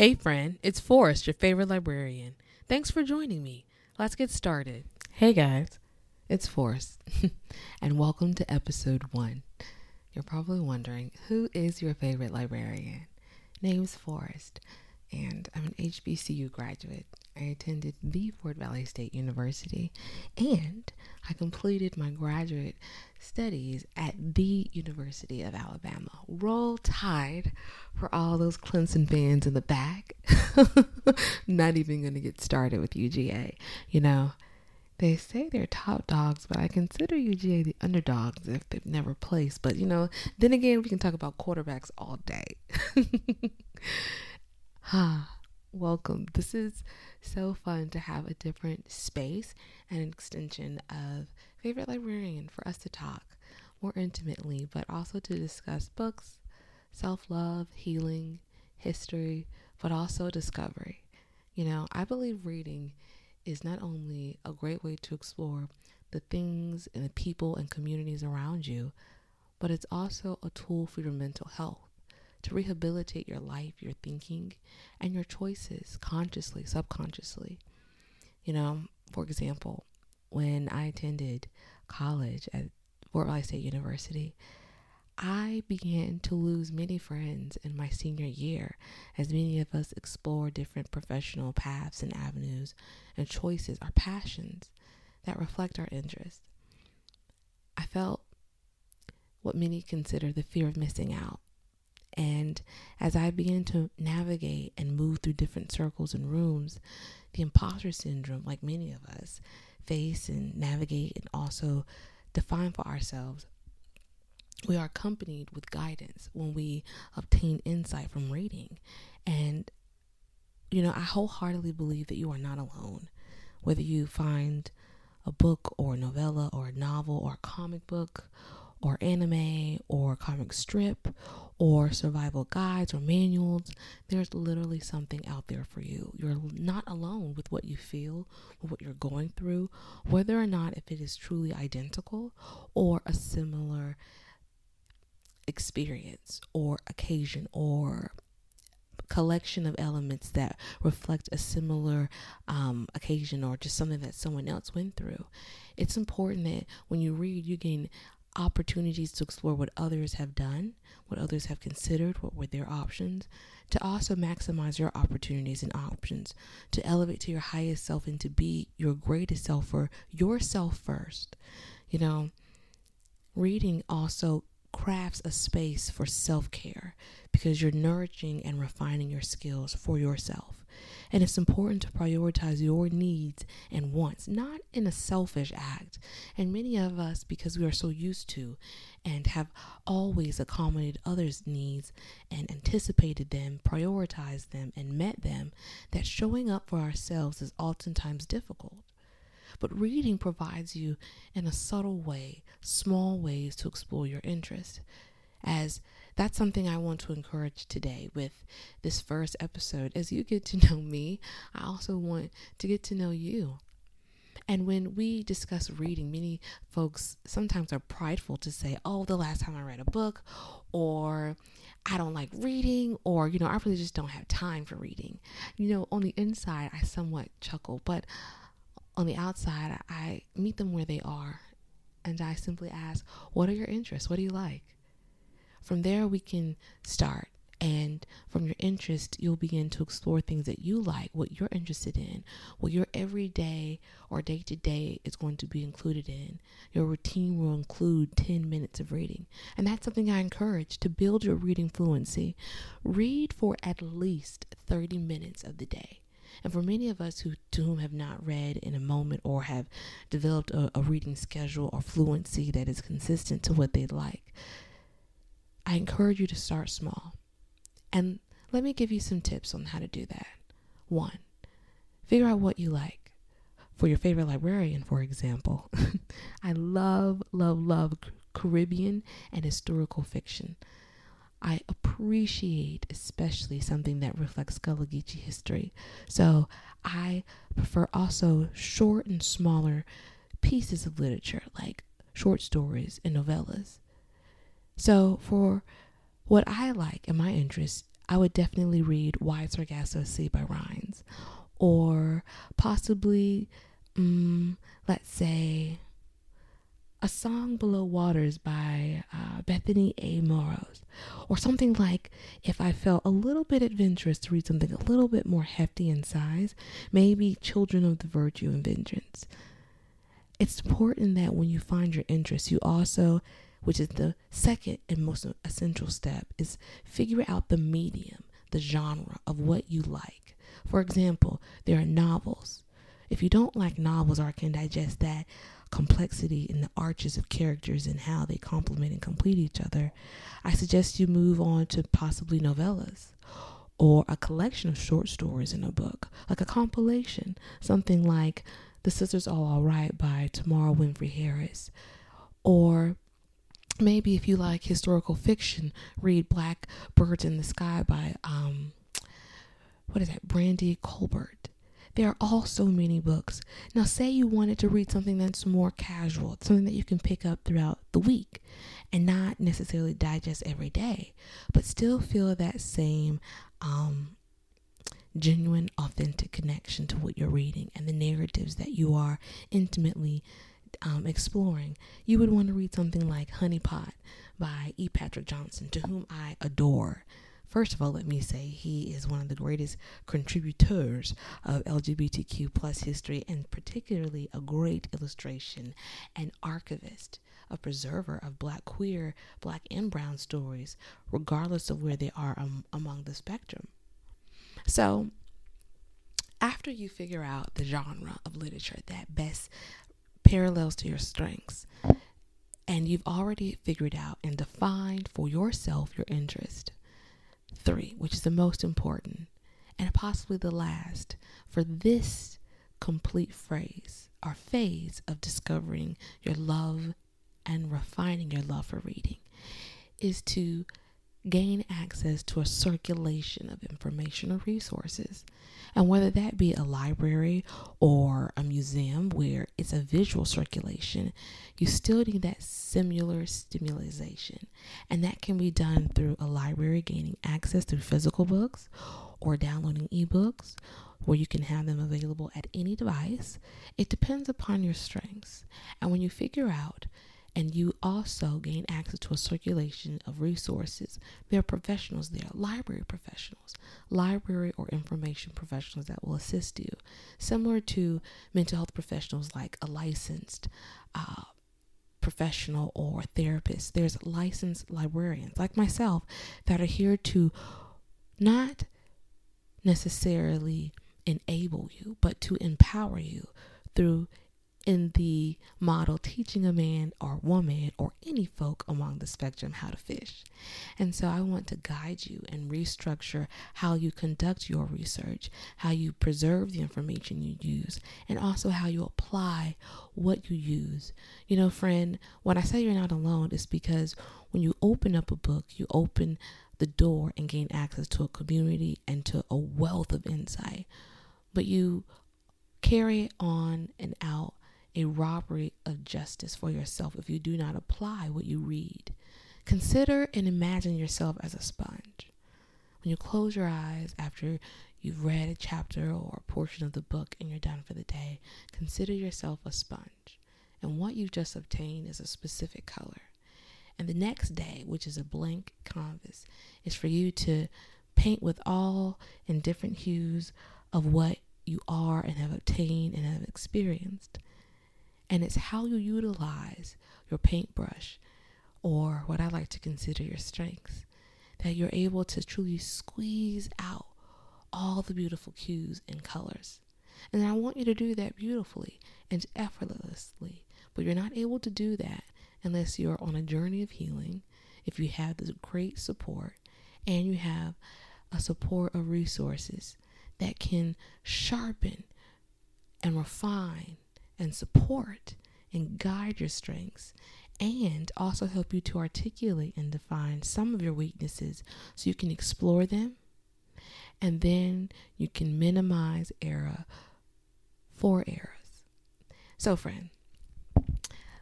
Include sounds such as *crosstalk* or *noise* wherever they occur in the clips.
Hey, friend, it's Forrest, your favorite librarian. Thanks for joining me. Let's get started. Hey, guys, it's Forrest, *laughs* and welcome to episode one. You're probably wondering who is your favorite librarian? Name's Forrest, and I'm an HBCU graduate. I attended the Fort Valley State University, and I completed my graduate studies at the University of Alabama. Roll Tide for all those Clemson fans in the back. *laughs* Not even going to get started with UGA. You know, they say they're top dogs, but I consider UGA the underdogs if they've never placed. But, you know, then again, we can talk about quarterbacks all day. Ha, *laughs* ah, welcome. This is so fun to have a different space and an extension of favorite librarian for us to talk more intimately, but also to discuss books, self love, healing, history, but also discovery. You know, I believe reading is not only a great way to explore the things and the people and communities around you, but it's also a tool for your mental health to rehabilitate your life, your thinking, and your choices consciously, subconsciously. You know, for example, when I attended college at Fort Valley State University, I began to lose many friends in my senior year as many of us explore different professional paths and avenues and choices, our passions that reflect our interests. I felt what many consider the fear of missing out. And as I began to navigate and move through different circles and rooms, the imposter syndrome, like many of us, face and navigate and also define for ourselves, we are accompanied with guidance when we obtain insight from reading. And, you know, I wholeheartedly believe that you are not alone. Whether you find a book or a novella or a novel or a comic book or anime or comic strip or survival guides or manuals, there's literally something out there for you. You're not alone with what you feel, what you're going through, whether or not if it is truly identical or a similar experience or occasion or collection of elements that reflect a similar um, occasion or just something that someone else went through. It's important that when you read, you gain opportunities to explore what others have done, what others have considered, what were their options, to also maximize your opportunities and options, to elevate to your highest self and to be your greatest self for yourself first. You know, reading also crafts a space for self care because you're nourishing and refining your skills for yourself. And it's important to prioritize your needs and wants, not in a selfish act. And many of us, because we are so used to and have always accommodated others' needs and anticipated them, prioritized them, and met them, that showing up for ourselves is oftentimes difficult. But reading provides you, in a subtle way, small ways to explore your interest. As that's something I want to encourage today with this first episode. As you get to know me, I also want to get to know you. And when we discuss reading, many folks sometimes are prideful to say, oh, the last time I read a book, or I don't like reading, or, you know, I really just don't have time for reading. You know, on the inside, I somewhat chuckle, but on the outside, I meet them where they are. And I simply ask, what are your interests? What do you like? From there, we can start. And from your interest, you'll begin to explore things that you like, what you're interested in, what your everyday or day to day is going to be included in. Your routine will include 10 minutes of reading. And that's something I encourage to build your reading fluency. Read for at least 30 minutes of the day. And for many of us who to whom have not read in a moment or have developed a, a reading schedule or fluency that is consistent to what they'd like, I encourage you to start small. And let me give you some tips on how to do that. One, figure out what you like. For your favorite librarian, for example, *laughs* I love, love, love Caribbean and historical fiction. I appreciate especially something that reflects Gullah Geechee history. So I prefer also short and smaller pieces of literature like short stories and novellas. So, for what I like and my interests, I would definitely read Wide Sargasso Sea by Rhines, or possibly, um, let's say, A Song Below Waters by uh, Bethany A. Morrows, or something like if I felt a little bit adventurous to read something a little bit more hefty in size, maybe Children of the Virtue and Vengeance. It's important that when you find your interest, you also which is the second and most essential step, is figure out the medium, the genre of what you like. For example, there are novels. If you don't like novels or can digest that complexity in the arches of characters and how they complement and complete each other, I suggest you move on to possibly novellas or a collection of short stories in a book, like a compilation, something like The Sisters Are Alright by Tamara Winfrey Harris, or maybe if you like historical fiction, read Black Birds in the Sky by um what is that? Brandy Colbert. There are all so many books. Now say you wanted to read something that's more casual, something that you can pick up throughout the week and not necessarily digest every day, but still feel that same um genuine, authentic connection to what you're reading and the narratives that you are intimately um, exploring, you would want to read something like Honeypot by E. Patrick Johnson, to whom I adore. First of all, let me say he is one of the greatest contributors of LGBTQ plus history and particularly a great illustration and archivist, a preserver of black queer, black and brown stories, regardless of where they are um, among the spectrum. So, after you figure out the genre of literature that best parallels to your strengths. And you've already figured out and defined for yourself your interest. Three, which is the most important, and possibly the last, for this complete phrase or phase of discovering your love and refining your love for reading, is to gain access to a circulation of informational resources. And whether that be a library or a museum where it's a visual circulation, you still need that similar stimulation. And that can be done through a library gaining access through physical books or downloading ebooks where you can have them available at any device. It depends upon your strengths. And when you figure out and you also gain access to a circulation of resources. There are professionals there, library professionals, library or information professionals that will assist you, similar to mental health professionals like a licensed uh, professional or therapist. There's licensed librarians like myself that are here to not necessarily enable you, but to empower you through in the model teaching a man or woman or any folk along the spectrum how to fish. And so I want to guide you and restructure how you conduct your research, how you preserve the information you use, and also how you apply what you use. You know, friend, when I say you're not alone, it's because when you open up a book, you open the door and gain access to a community and to a wealth of insight. But you carry on and out a robbery of justice for yourself if you do not apply what you read. Consider and imagine yourself as a sponge. When you close your eyes after you've read a chapter or a portion of the book and you're done for the day, consider yourself a sponge. And what you've just obtained is a specific color. And the next day, which is a blank canvas, is for you to paint with all in different hues of what you are and have obtained and have experienced. And it's how you utilize your paintbrush or what I like to consider your strengths that you're able to truly squeeze out all the beautiful hues and colors. And I want you to do that beautifully and effortlessly. But you're not able to do that unless you're on a journey of healing, if you have this great support and you have a support of resources that can sharpen and refine and support and guide your strengths and also help you to articulate and define some of your weaknesses so you can explore them and then you can minimize error for errors. So, friend,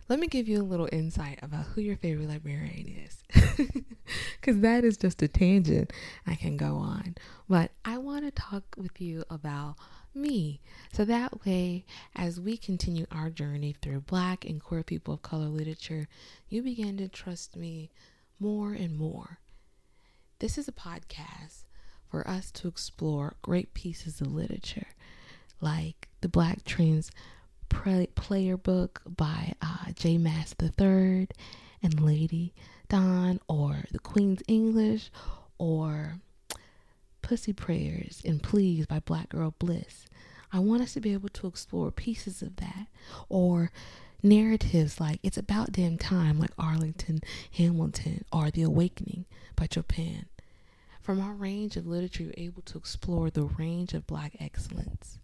let me give you a little insight about who your favorite librarian is. *laughs* Because that is just a tangent I can go on. But I want to talk with you about me. So that way, as we continue our journey through Black and queer people of color literature, you begin to trust me more and more. This is a podcast for us to explore great pieces of literature like the Black Trans Prayer Book by uh, J. Maas III and Lady Dane, or The Queen's English, or Pussy Prayers and Please by Black Girl Bliss. I want us to be able to explore pieces of that, or narratives like It's About Damn Time, like Arlington Hamilton, or The Awakening by Chopin. From our range of literature, you're able to explore the range of Black excellence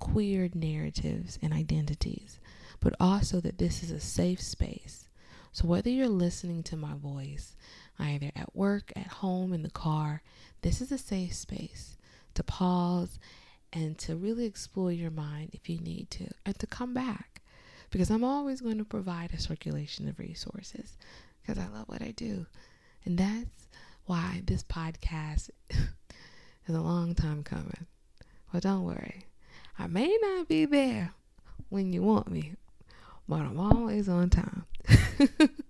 queer narratives and identities, but also that this is a safe space. So, whether you're listening to my voice, either at work, at home, in the car, this is a safe space to pause and to really explore your mind if you need to, and to come back. Because I'm always going to provide a circulation of resources because I love what I do. And that's why this podcast *laughs* is a long time coming. But don't worry, I may not be there when you want me, but I'm always on time. *laughs*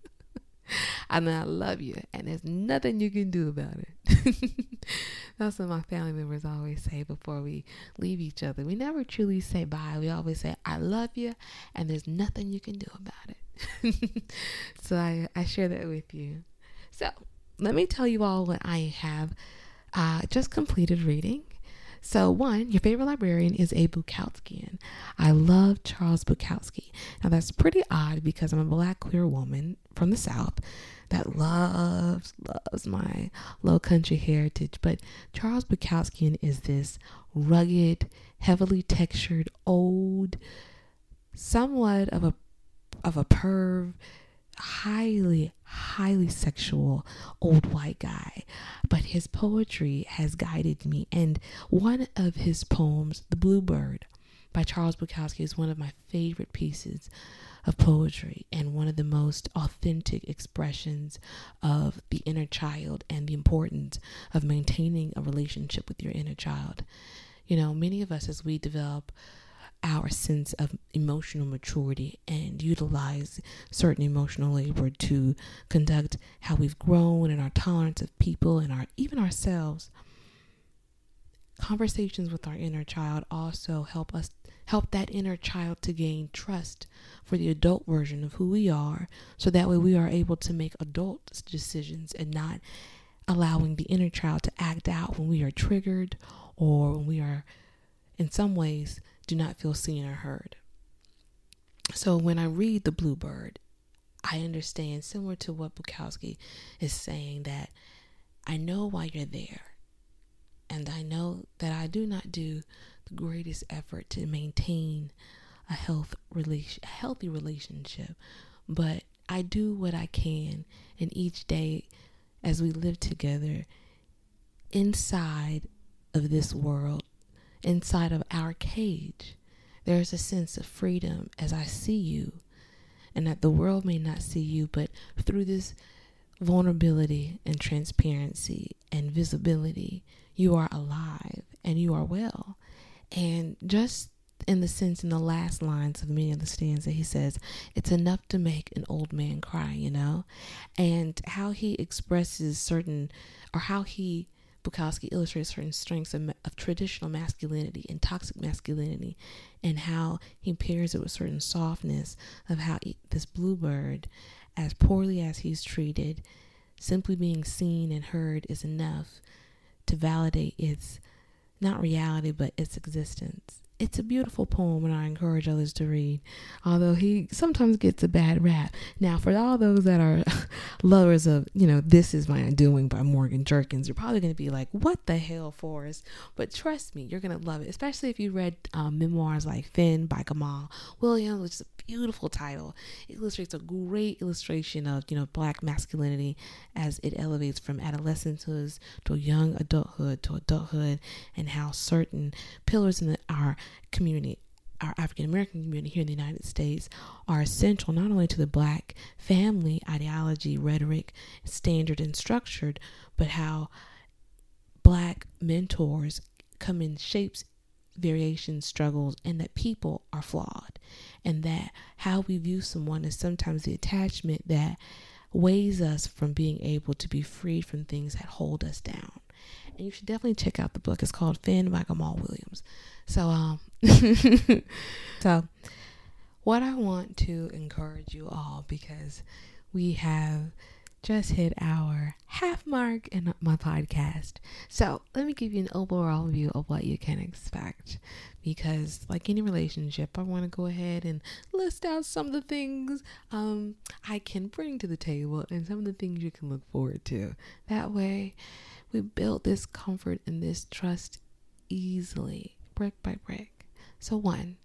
and I love you, and there's nothing you can do about it. *laughs* That's what my family members always say before we leave each other. We never truly say bye. We always say, I love you, and there's nothing you can do about it. *laughs* so I, I share that with you. So let me tell you all what I have uh, just completed reading so, one, your favorite librarian is a Bukowskian. I love Charles Bukowski. Now, that's pretty odd because I'm a black queer woman from the South that loves, loves my low country heritage. But Charles Bukowskian is this rugged, heavily textured, old, somewhat of a of a perv highly, highly sexual old white guy, but his poetry has guided me. And one of his poems, The Bluebird by Charles Bukowski, is one of my favorite pieces of poetry and one of the most authentic expressions of the inner child and the importance of maintaining a relationship with your inner child. You know, many of us, as we develop our sense of emotional maturity and utilize certain emotional labor to conduct how we've grown and our tolerance of people and our even ourselves conversations with our inner child also help us help that inner child to gain trust for the adult version of who we are so that way we are able to make adult decisions and not allowing the inner child to act out when we are triggered or when we are in some ways do not feel seen or heard. So when I read The Bluebird, I understand, similar to what Bukowski is saying, that I know why you're there. And I know that I do not do the greatest effort to maintain a health healthy relationship, but I do what I can and each day as we live together inside of this world inside of our cage. There is a sense of freedom as I see you, and that the world may not see you, but through this vulnerability and transparency and visibility, you are alive and you are well. And just in the sense in the last lines of many of the stanza, he says, It's enough to make an old man cry, you know? And how he expresses certain, or how he Bukowski illustrates certain strengths of, of, traditional masculinity and toxic masculinity, and how he pairs it with certain softness of how he, this bluebird, as poorly as he's treated, simply being seen and heard is enough to validate its not reality but its existence it's a beautiful poem and I encourage others to read, although he sometimes gets a bad rap. Now, for all those that are *laughs* lovers of, you know, This Is My Undoing by Morgan Jerkins, you're probably going to be like, what the hell, Forrest? But trust me, you're going to love it, especially if you read um, memoirs like Finn by Gamal Williams, which is a beautiful title. It illustrates a great illustration of, you know, black masculinity as it elevates from adolescence to young adulthood to adulthood and how certain pillars in the, our community our African American community here in the United States are essential not only to the black family ideology, rhetoric, standard, and structured, but how black mentors come in shapes, variations, struggles, and that people are flawed. And that how we view someone is sometimes the attachment that weighs us from being able to be freed from things that hold us down. And you should definitely check out the book. It's called Finn by Gamal Williams. So, um, *laughs* so what I want to encourage you all because we have just hit our half mark in my podcast. So, let me give you an overall view of what you can expect. Because, like any relationship, I want to go ahead and list out some of the things um, I can bring to the table and some of the things you can look forward to. That way, we build this comfort and this trust easily, brick by brick. So, one,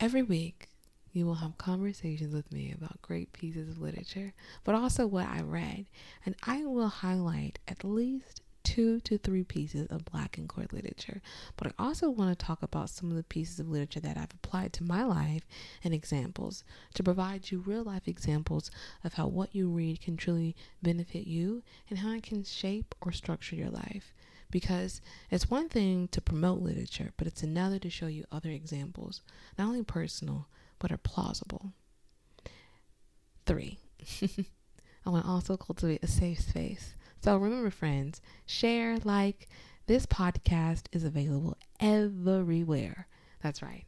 every week you will have conversations with me about great pieces of literature, but also what I read. And I will highlight at least two to three pieces of black and queer literature. But I also want to talk about some of the pieces of literature that I've applied to my life and examples to provide you real life examples of how what you read can truly benefit you and how it can shape or structure your life. Because it's one thing to promote literature, but it's another to show you other examples, not only personal, but are plausible. Three, *laughs* I want to also cultivate a safe space. So remember, friends, share, like, this podcast is available everywhere. That's right.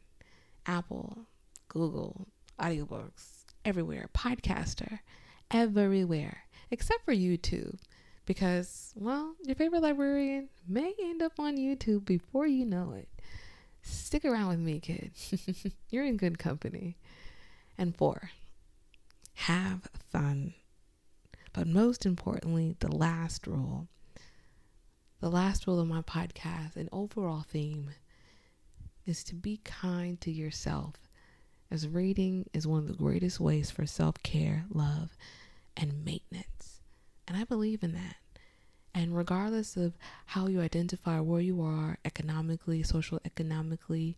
Apple, Google, audiobooks, everywhere. Podcaster, everywhere, except for YouTube. Because, well, your favorite librarian may end up on YouTube before you know it. Stick around with me, kid. *laughs* You're in good company. And four, have fun. But most importantly, the last rule, the last rule of my podcast, and overall theme, is to be kind to yourself, as reading is one of the greatest ways for self care, love, and maintenance. And I believe in that. And regardless of how you identify where you are economically, social economically,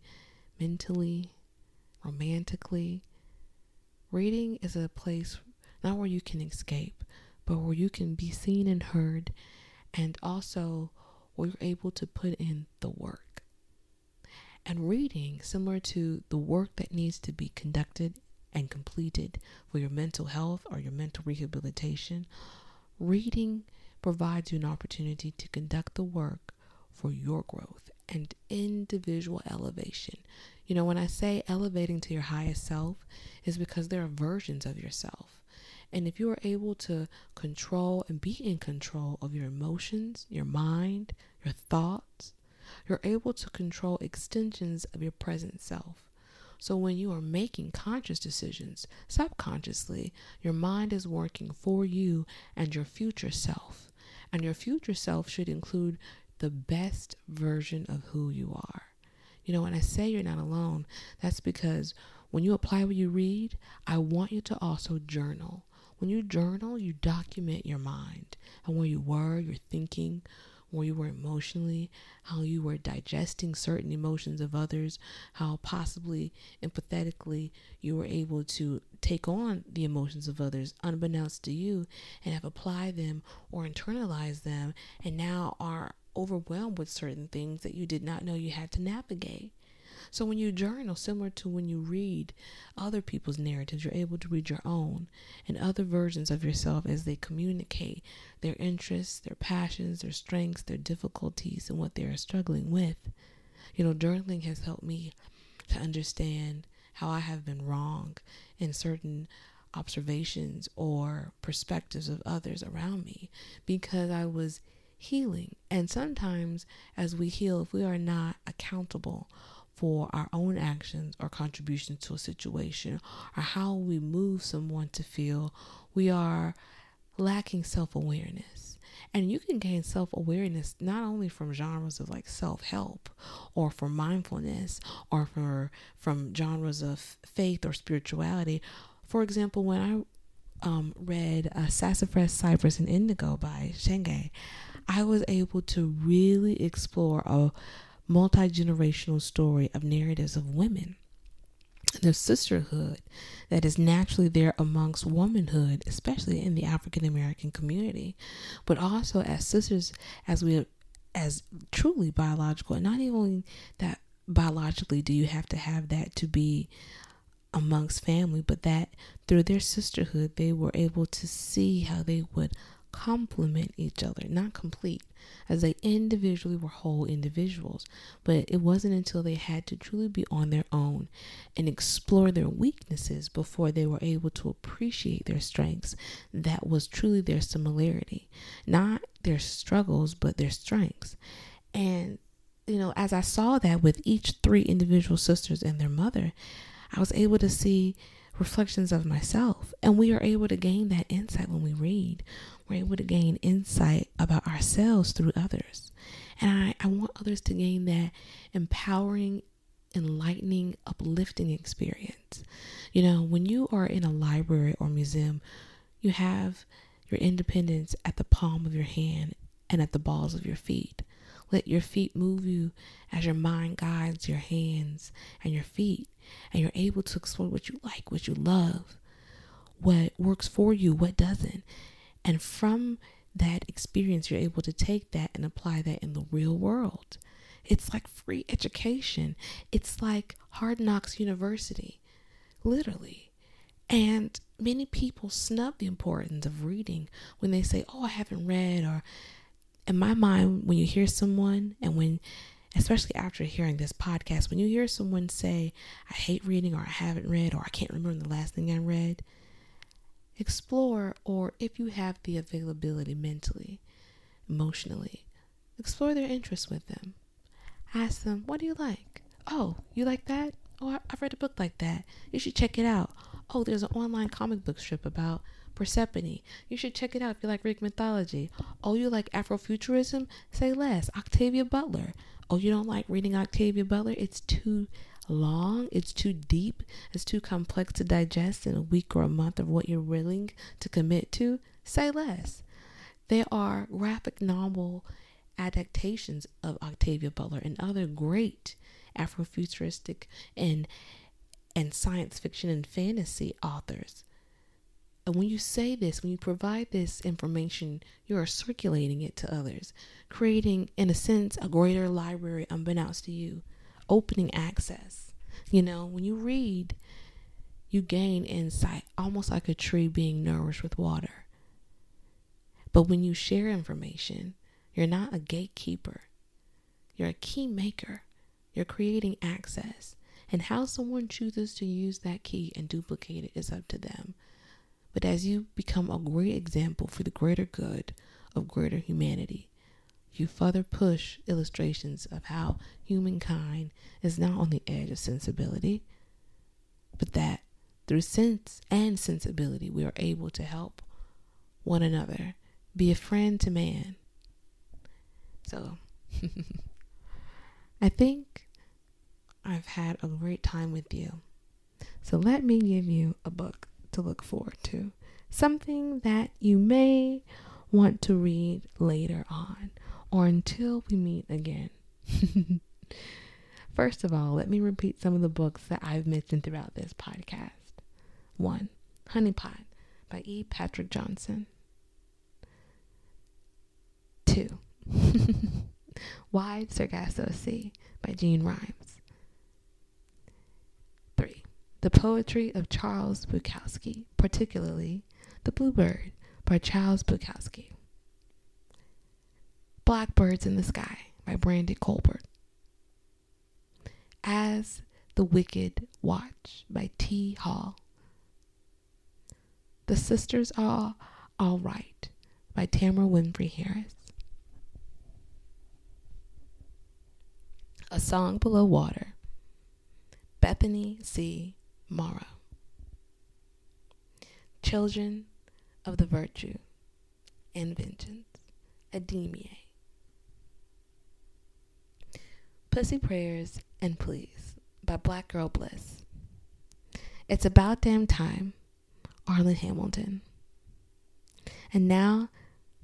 mentally, romantically, reading is a place not where you can escape, but where you can be seen and heard, and also where you're able to put in the work. And reading, similar to the work that needs to be conducted and completed for your mental health or your mental rehabilitation, reading provides you an opportunity to conduct the work for your growth and individual elevation. You know, when I say elevating to your highest self, is because there are versions of yourself. And if you are able to control and be in control of your emotions, your mind, your thoughts, you're able to control extensions of your present self. So when you are making conscious decisions, subconsciously, your mind is working for you and your future self. And your future self should include the best version of who you are. You know, when I say you're not alone, that's because when you apply what you read, I want you to also journal. When you journal, you document your mind and where you were, your thinking, where you were emotionally, how you were digesting certain emotions of others, how possibly empathetically you were able to take on the emotions of others unbeknownst to you and have applied them or internalized them and now are overwhelmed with certain things that you did not know you had to navigate. So when you journal, similar to when you read other people's narratives, you're able to read your own and other versions of yourself as they communicate their interests, their passions, their strengths, their difficulties, and what they are struggling with. You know, journaling has helped me to understand how I have been wrong in certain observations or perspectives of others around me because I was healing. And sometimes, as we heal, if we are not accountable for our own actions or contributions to a situation or how we move someone to feel we are lacking self awareness. And you can gain self awareness not only from genres of like self help or from mindfulness or for, from genres of faith or spirituality. For example, when I um, read uh, Sassafras, Cypress, and Indigo by Shange, I was able to really explore a multi generational story of narratives of women the sisterhood that is naturally there amongst womanhood, especially in the African American community, but also as sisters, as we as truly biological, and not even that biologically do you have to have that to be amongst family, but that through their sisterhood they were able to see how they would complement each other, not complete, as they individually were whole individuals. But it wasn't until they had to truly be on their own and explore their weaknesses before they were able to appreciate their strengths that was truly their similarity, not their struggles, but their strengths. And, you know, as I saw that with each three individual sisters and their mother, I was able to see reflections of myself. And we are able to gain that insight when we read. We're able to gain insight about ourselves through others. And I, I want others to gain that empowering, enlightening, uplifting experience. You know, when you are in a library or museum, you have your independence at the palm of your hand and at the balls of your feet. Let your feet move you as your mind guides your hands and your feet, and you're able to explore what you like, what you love, what works for you, what doesn't. And from that experience, you're able to take that and apply that in the real world. It's like free education, it's like Hard Knocks University, literally. And many people snub the importance of reading when they say, Oh, I haven't read, or in my mind, when you hear someone, and when, especially after hearing this podcast, when you hear someone say, I hate reading, or I haven't read, or I can't remember the last thing I read, explore, or if you have the availability mentally, emotionally, explore their interests with them. Ask them, What do you like? Oh, you like that? Oh, I've read a book like that. You should check it out. Oh, there's an online comic book strip about Persephone. You should check it out if you like Greek mythology. Oh, you like Afrofuturism? Say less. Octavia Butler. Oh, you don't like reading Octavia Butler? It's too long, it's too deep, it's too complex to digest in a week or a month of what you're willing to commit to. Say less. There are graphic novel adaptations of Octavia Butler and other great Afrofuturistic and and science fiction and fantasy authors and when you say this, when you provide this information, you are circulating it to others, creating, in a sense, a greater library unbeknownst to you, opening access. You know, when you read, you gain insight, almost like a tree being nourished with water. But when you share information, you're not a gatekeeper, you're a key maker. You're creating access. And how someone chooses to use that key and duplicate it is up to them. But as you become a great example for the greater good of greater humanity, you further push illustrations of how humankind is not on the edge of sensibility, but that through sense and sensibility we are able to help one another, be a friend to man. So, *laughs* I think I've had a great time with you. So, let me give you a book to look forward to, something that you may want to read later on or until we meet again. *laughs* First of all, let me repeat some of the books that I've mentioned throughout this podcast. One, Honeypot by E. Patrick Johnson. Two, Wide Sargasso Sea by Jean Rhymes. The Poetry of Charles Bukowski, particularly The Bluebird by Charles Bukowski. Blackbirds in the Sky by Brandy Colbert. As the Wicked Watch by T. Hall. The Sisters Are All Right by Tamara Winfrey Harris. A Song Below Water. Bethany C. Morrow. Children of the Virtue and Vengeance, Adeyemi. Pussy Prayers and Please by Black Girl Bliss. It's About Damn Time, Arlan Hamilton. And now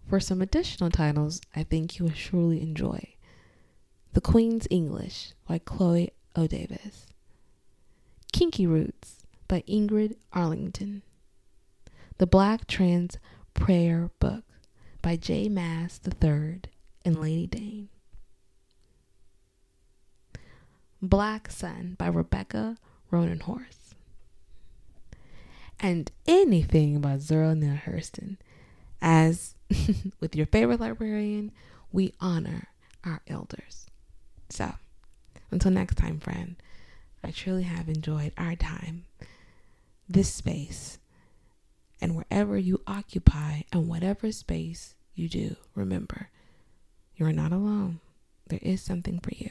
for some additional titles I think you will surely enjoy. The Queen's English by Chloe O. Davis. Kinky Roots by Ingrid Arlington. The Black Trans Prayer Book by J. Maas III and Lady Dane. Black Sun by Rebecca Roanhorse. And anything by Zora Neale Hurston. As *laughs* with your favorite librarian, we honor our elders. So, until next time, friend, I truly have enjoyed our time, this space, and wherever you occupy and whatever space you do, remember, you are not alone. There is something for you.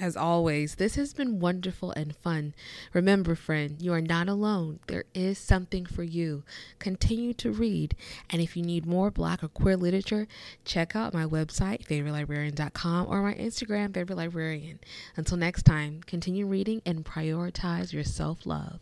As always, this has been wonderful and fun. Remember, friend, you are not alone. There is something for you. Continue to read. And if you need more Black or queer literature, check out my website, favoritelibrarian.com, or my Instagram, favoriteLibrarian. Until next time, continue reading and prioritize your self love.